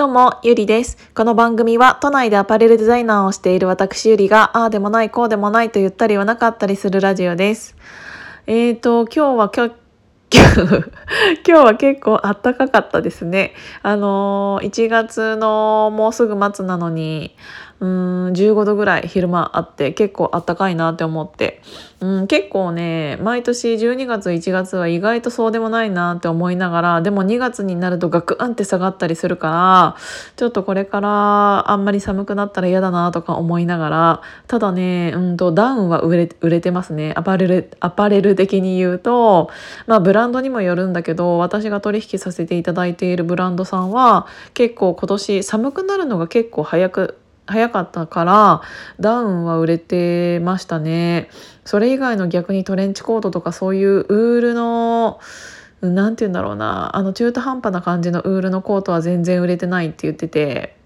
どうも、ゆりです。この番組は都内でアパレルデザイナーをしている私ゆりが、ああでもない、こうでもないと言ったりはなかったりするラジオです。えーと、今日は今日、今日は結構あったかかったですね。あのー、1月のもうすぐ末なのに、うーん15度ぐらい昼間あって結構あったかいなって思って、うん、結構ね毎年12月1月は意外とそうでもないなって思いながらでも2月になるとガクンって下がったりするからちょっとこれからあんまり寒くなったら嫌だなとか思いながらただね、うんと、ダウンは売れ売れてますね。アパレルアパレル的に言うとまあブランドにもよるんだけど私が取引させていただいているブランドさんは結構今年寒くなるのが結構早く早かったからダウンは売れてましたね。それ以外の逆にトレンチコートとかそういうウールの何て言うんだろうな。あの中途半端な感じのウールのコートは全然売れてないって言ってて。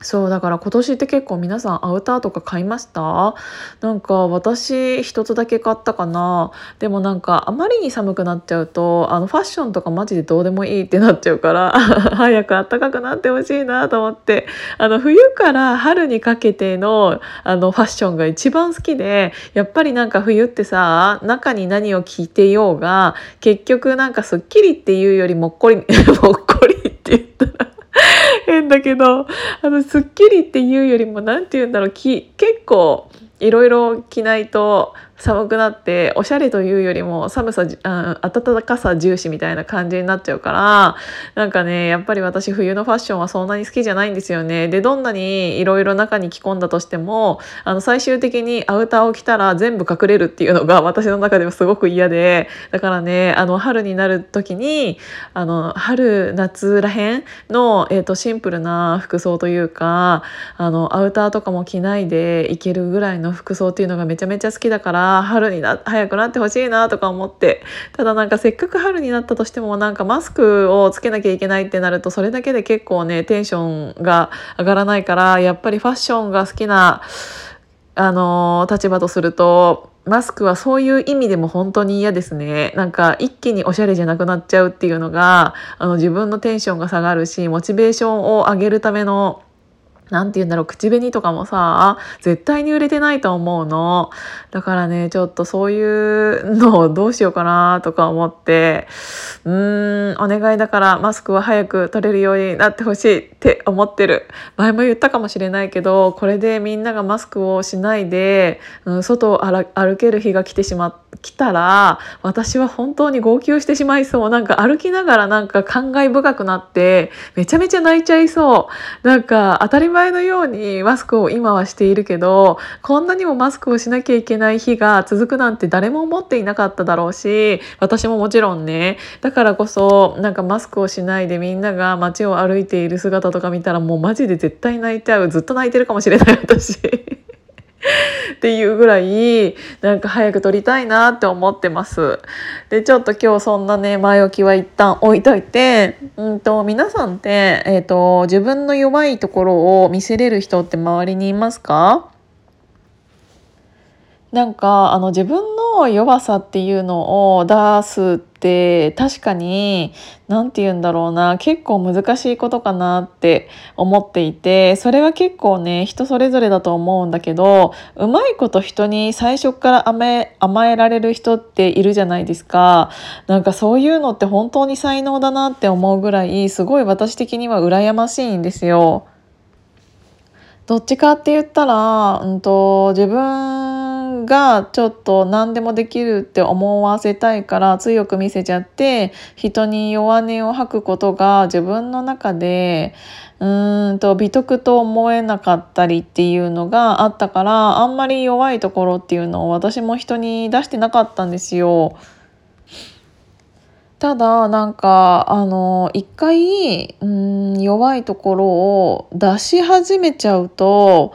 そうだから今年って結構皆さんアウターとか買いました？なんか私一つだけ買ったかな？でもなんかあまりに寒くなっちゃうとあのファッションとかマジでどうでもいいってなっちゃうから 早く暖かくなってほしいなと思ってあの冬から春にかけてのあのファッションが一番好きでやっぱりなんか冬ってさ中に何を着てようが結局なんかすっきりっていうよりもっこり もっだけどあのすっきりっていうよりも何て言うんだろうき結構いろいろ着ないと寒くなっておしゃれというよりも寒さあ暖かさ重視みたいな感じになっちゃうからなんかねやっぱり私冬のファッションはそんなに好きじゃないんですよね。でどんなにいろいろ中に着込んだとしてもあの最終的にアウターを着たら全部隠れるっていうのが 私の中ではすごく嫌でだからねあの春になる時にあの春夏らへんの、えー、とシンプルな服装というかあのアウターとかも着ないでいけるぐらいの服装っていうのがめちゃめちゃ好きだから春にな早くなってほしいなとか思ってただなんかせっかく春になったとしてもなんかマスクをつけなきゃいけないってなるとそれだけで結構ねテンションが上がらないからやっぱりファッションが好きなあの立場とするとマスクはそういう意味でも本当に嫌ですね。なんか一気におしゃれじゃなくなっちゃうっていうのがあの自分のテンションが下がるしモチベーションを上げるためのなんて言うんだろう、口紅とかもさ、絶対に売れてないと思うの。だからね、ちょっとそういうのをどうしようかなとか思って、うーん、お願いだからマスクは早く取れるようになってほしいって思ってる。前も言ったかもしれないけど、これでみんながマスクをしないで、うん、外を歩ける日が来てしま、来たら、私は本当に号泣してしまいそう。なんか歩きながらなんか感慨深くなって、めちゃめちゃ泣いちゃいそう。なんか当たり前前のようにマスクを今はしているけどこんなにもマスクをしなきゃいけない日が続くなんて誰も思っていなかっただろうし私ももちろんねだからこそなんかマスクをしないでみんなが街を歩いている姿とか見たらもうマジで絶対泣いちゃうずっと泣いてるかもしれない私。っていうぐらいなんか早く撮りたいなって思ってます。でちょっと今日そんなね前置きは一旦置いといて、うんと、皆さんって、えーと自分の弱いところを見せれる人って周りにいますか？なんかあの自分の弱さっていうのを出すって確かに何て言うんだろうな結構難しいことかなって思っていてそれは結構ね人それぞれだと思うんだけどうまいこと人に最初から甘え甘えられる人っているじゃないですかなんかそういうのって本当に才能だなって思うぐらいすごい私的には羨ましいんですよ。どっちかって言ったら、うんと、自分がちょっと何でもできるって思わせたいから強く見せちゃって人に弱音を吐くことが自分の中でうーんと美徳と思えなかったりっていうのがあったからあんまり弱いところっていうのを私も人に出してなかったんですよ。ただなんかあの一回うん弱いところを出し始めちゃうと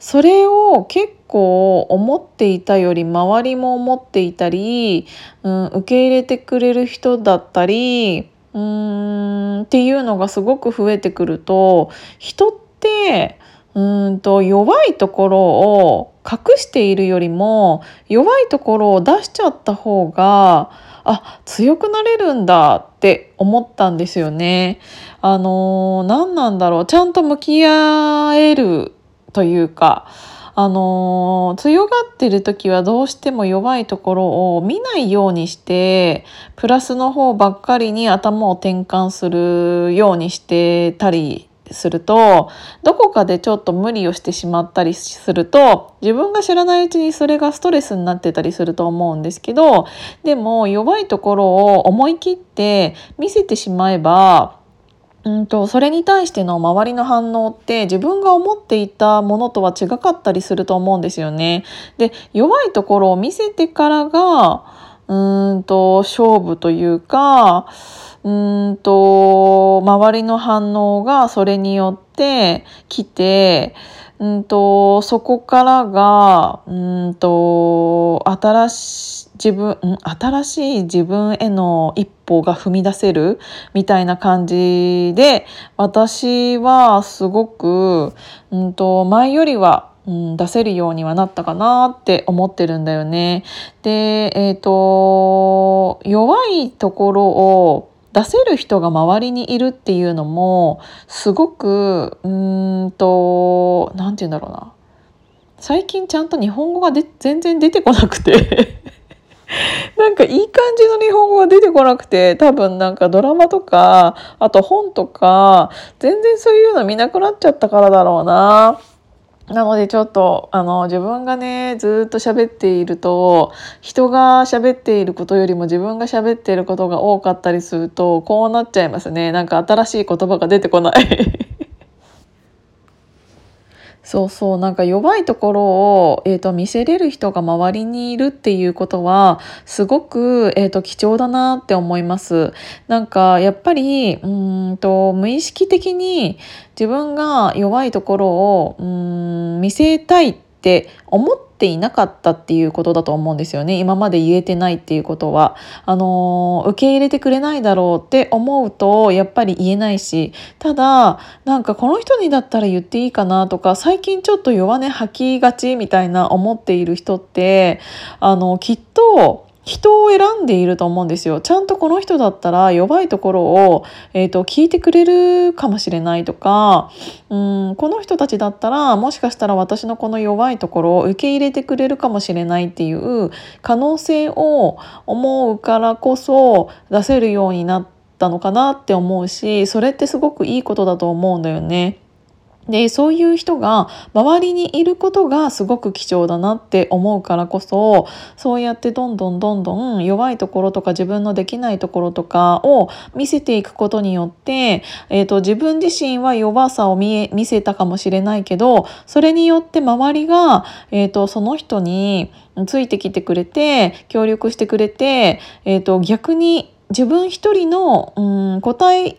それを結構思っていたより周りも思っていたり、うん、受け入れてくれる人だったりうんっていうのがすごく増えてくると人ってうんと弱いところを隠しているよりも弱いところを出しちゃった方があ強くなれるんだって思ったんですよね。あの何なんだろうちゃんと向き合えるというかあの強がってる時はどうしても弱いところを見ないようにしてプラスの方ばっかりに頭を転換するようにしてたりするとどこかでちょっと無理をしてしまったりすると自分が知らないうちにそれがストレスになってたりすると思うんですけどでも弱いところを思い切って見せてしまえばうんとそれに対しての周りの反応って自分が思っていたものとは違かったりすると思うんですよね。で弱いところを見せてからがうんと勝負というかうんと周りの反応がそれによって来てうんとそこからがうんと新しい自分新しい自分への一歩が踏み出せるみたいな感じで私はすごく、うんと、前よりはうん、出せるようにはなったかなって思ってるんだよね。で、えっ、ー、と、弱いところを出せる人が周りにいるっていうのもすごくうんと何て言うんだろうな最近ちゃんと日本語がで全然出てこなくて なんかいい感じの日本語が出てこなくて多分なんかドラマとかあと本とか全然そういうの見なくなっちゃったからだろうな。なのでちょっとあの自分がねずっと喋っていると人が喋っていることよりも自分が喋っていることが多かったりするとこうなっちゃいますね。なんか新しい言葉が出てこない。そうそうなんか弱いところを、えーと、見せれる人が周りにいるっていうことはすごく、えーと、貴重だなって思います。なんかやっぱりうんと無意識的に自分が弱いところをうん見せたいってって思っていなかったっていうことだと思うんですよね。今まで言えてないっていうことは。あの受け入れてくれないだろうって思うとやっぱり言えないし。ただなんかこの人にだったら言っていいかなとか最近ちょっと弱音吐きがちみたいな思っている人ってあのきっと人を選んでいると思うんですよ。ちゃんとこの人だったら弱いところを、えーと、聞いてくれるかもしれないとかうんこの人たちだったらもしかしたら私のこの弱いところを受け入れてくれるかもしれないっていう可能性を思うからこそ出せるようになったのかなって思うしそれってすごくいいことだと思うんだよね。でそういう人が周りにいることがすごく貴重だなって思うからこそそうやってどんどんどんどん弱いところとか自分のできないところとかを見せていくことによって、えーと、自分自身は弱さを見見せたかもしれないけどそれによって周りが、えーと、その人についてきてくれて協力してくれて、えーと逆に自分一人の、うん、答え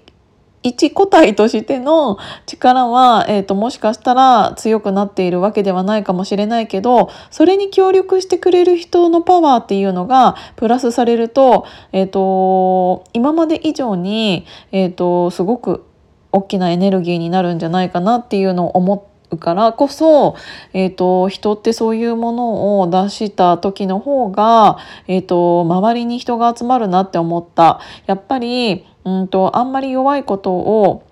一個体としての力は、えーと、もしかしたら強くなっているわけではないかもしれないけどそれに協力してくれる人のパワーっていうのがプラスされると,、えーと、今まで以上に、えーとすごく大きなエネルギーになるんじゃないかなっていうのを思ってからこそ、えーと、人ってそういうものを出した時の方が、えーと周りに人が集まるなって思った。やっぱりうんとあんまり弱いことを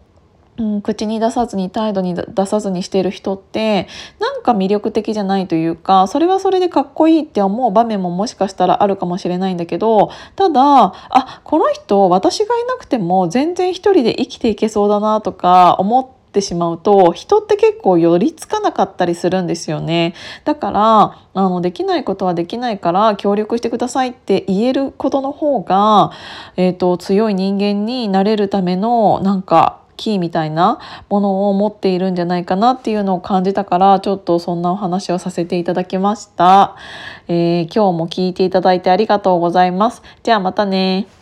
うん、口に出さずに態度に出さずにしている人ってなんか魅力的じゃないというかそれはそれでかっこいいって思う場面ももしかしたらあるかもしれないんだけどただあこの人私がいなくても全然一人で生きていけそうだなとか思ってってしまうと人って結構寄りつかなかったりするんですよね。だからあのできないことはできないから協力してくださいって言えることの方が、えーと、強い人間になれるためのなんかキーみたいなものを持っているんじゃないかなっていうのを感じたからちょっとそんなお話をさせていただきました、えー、今日も聞いていただいてありがとうございます。じゃあまたね。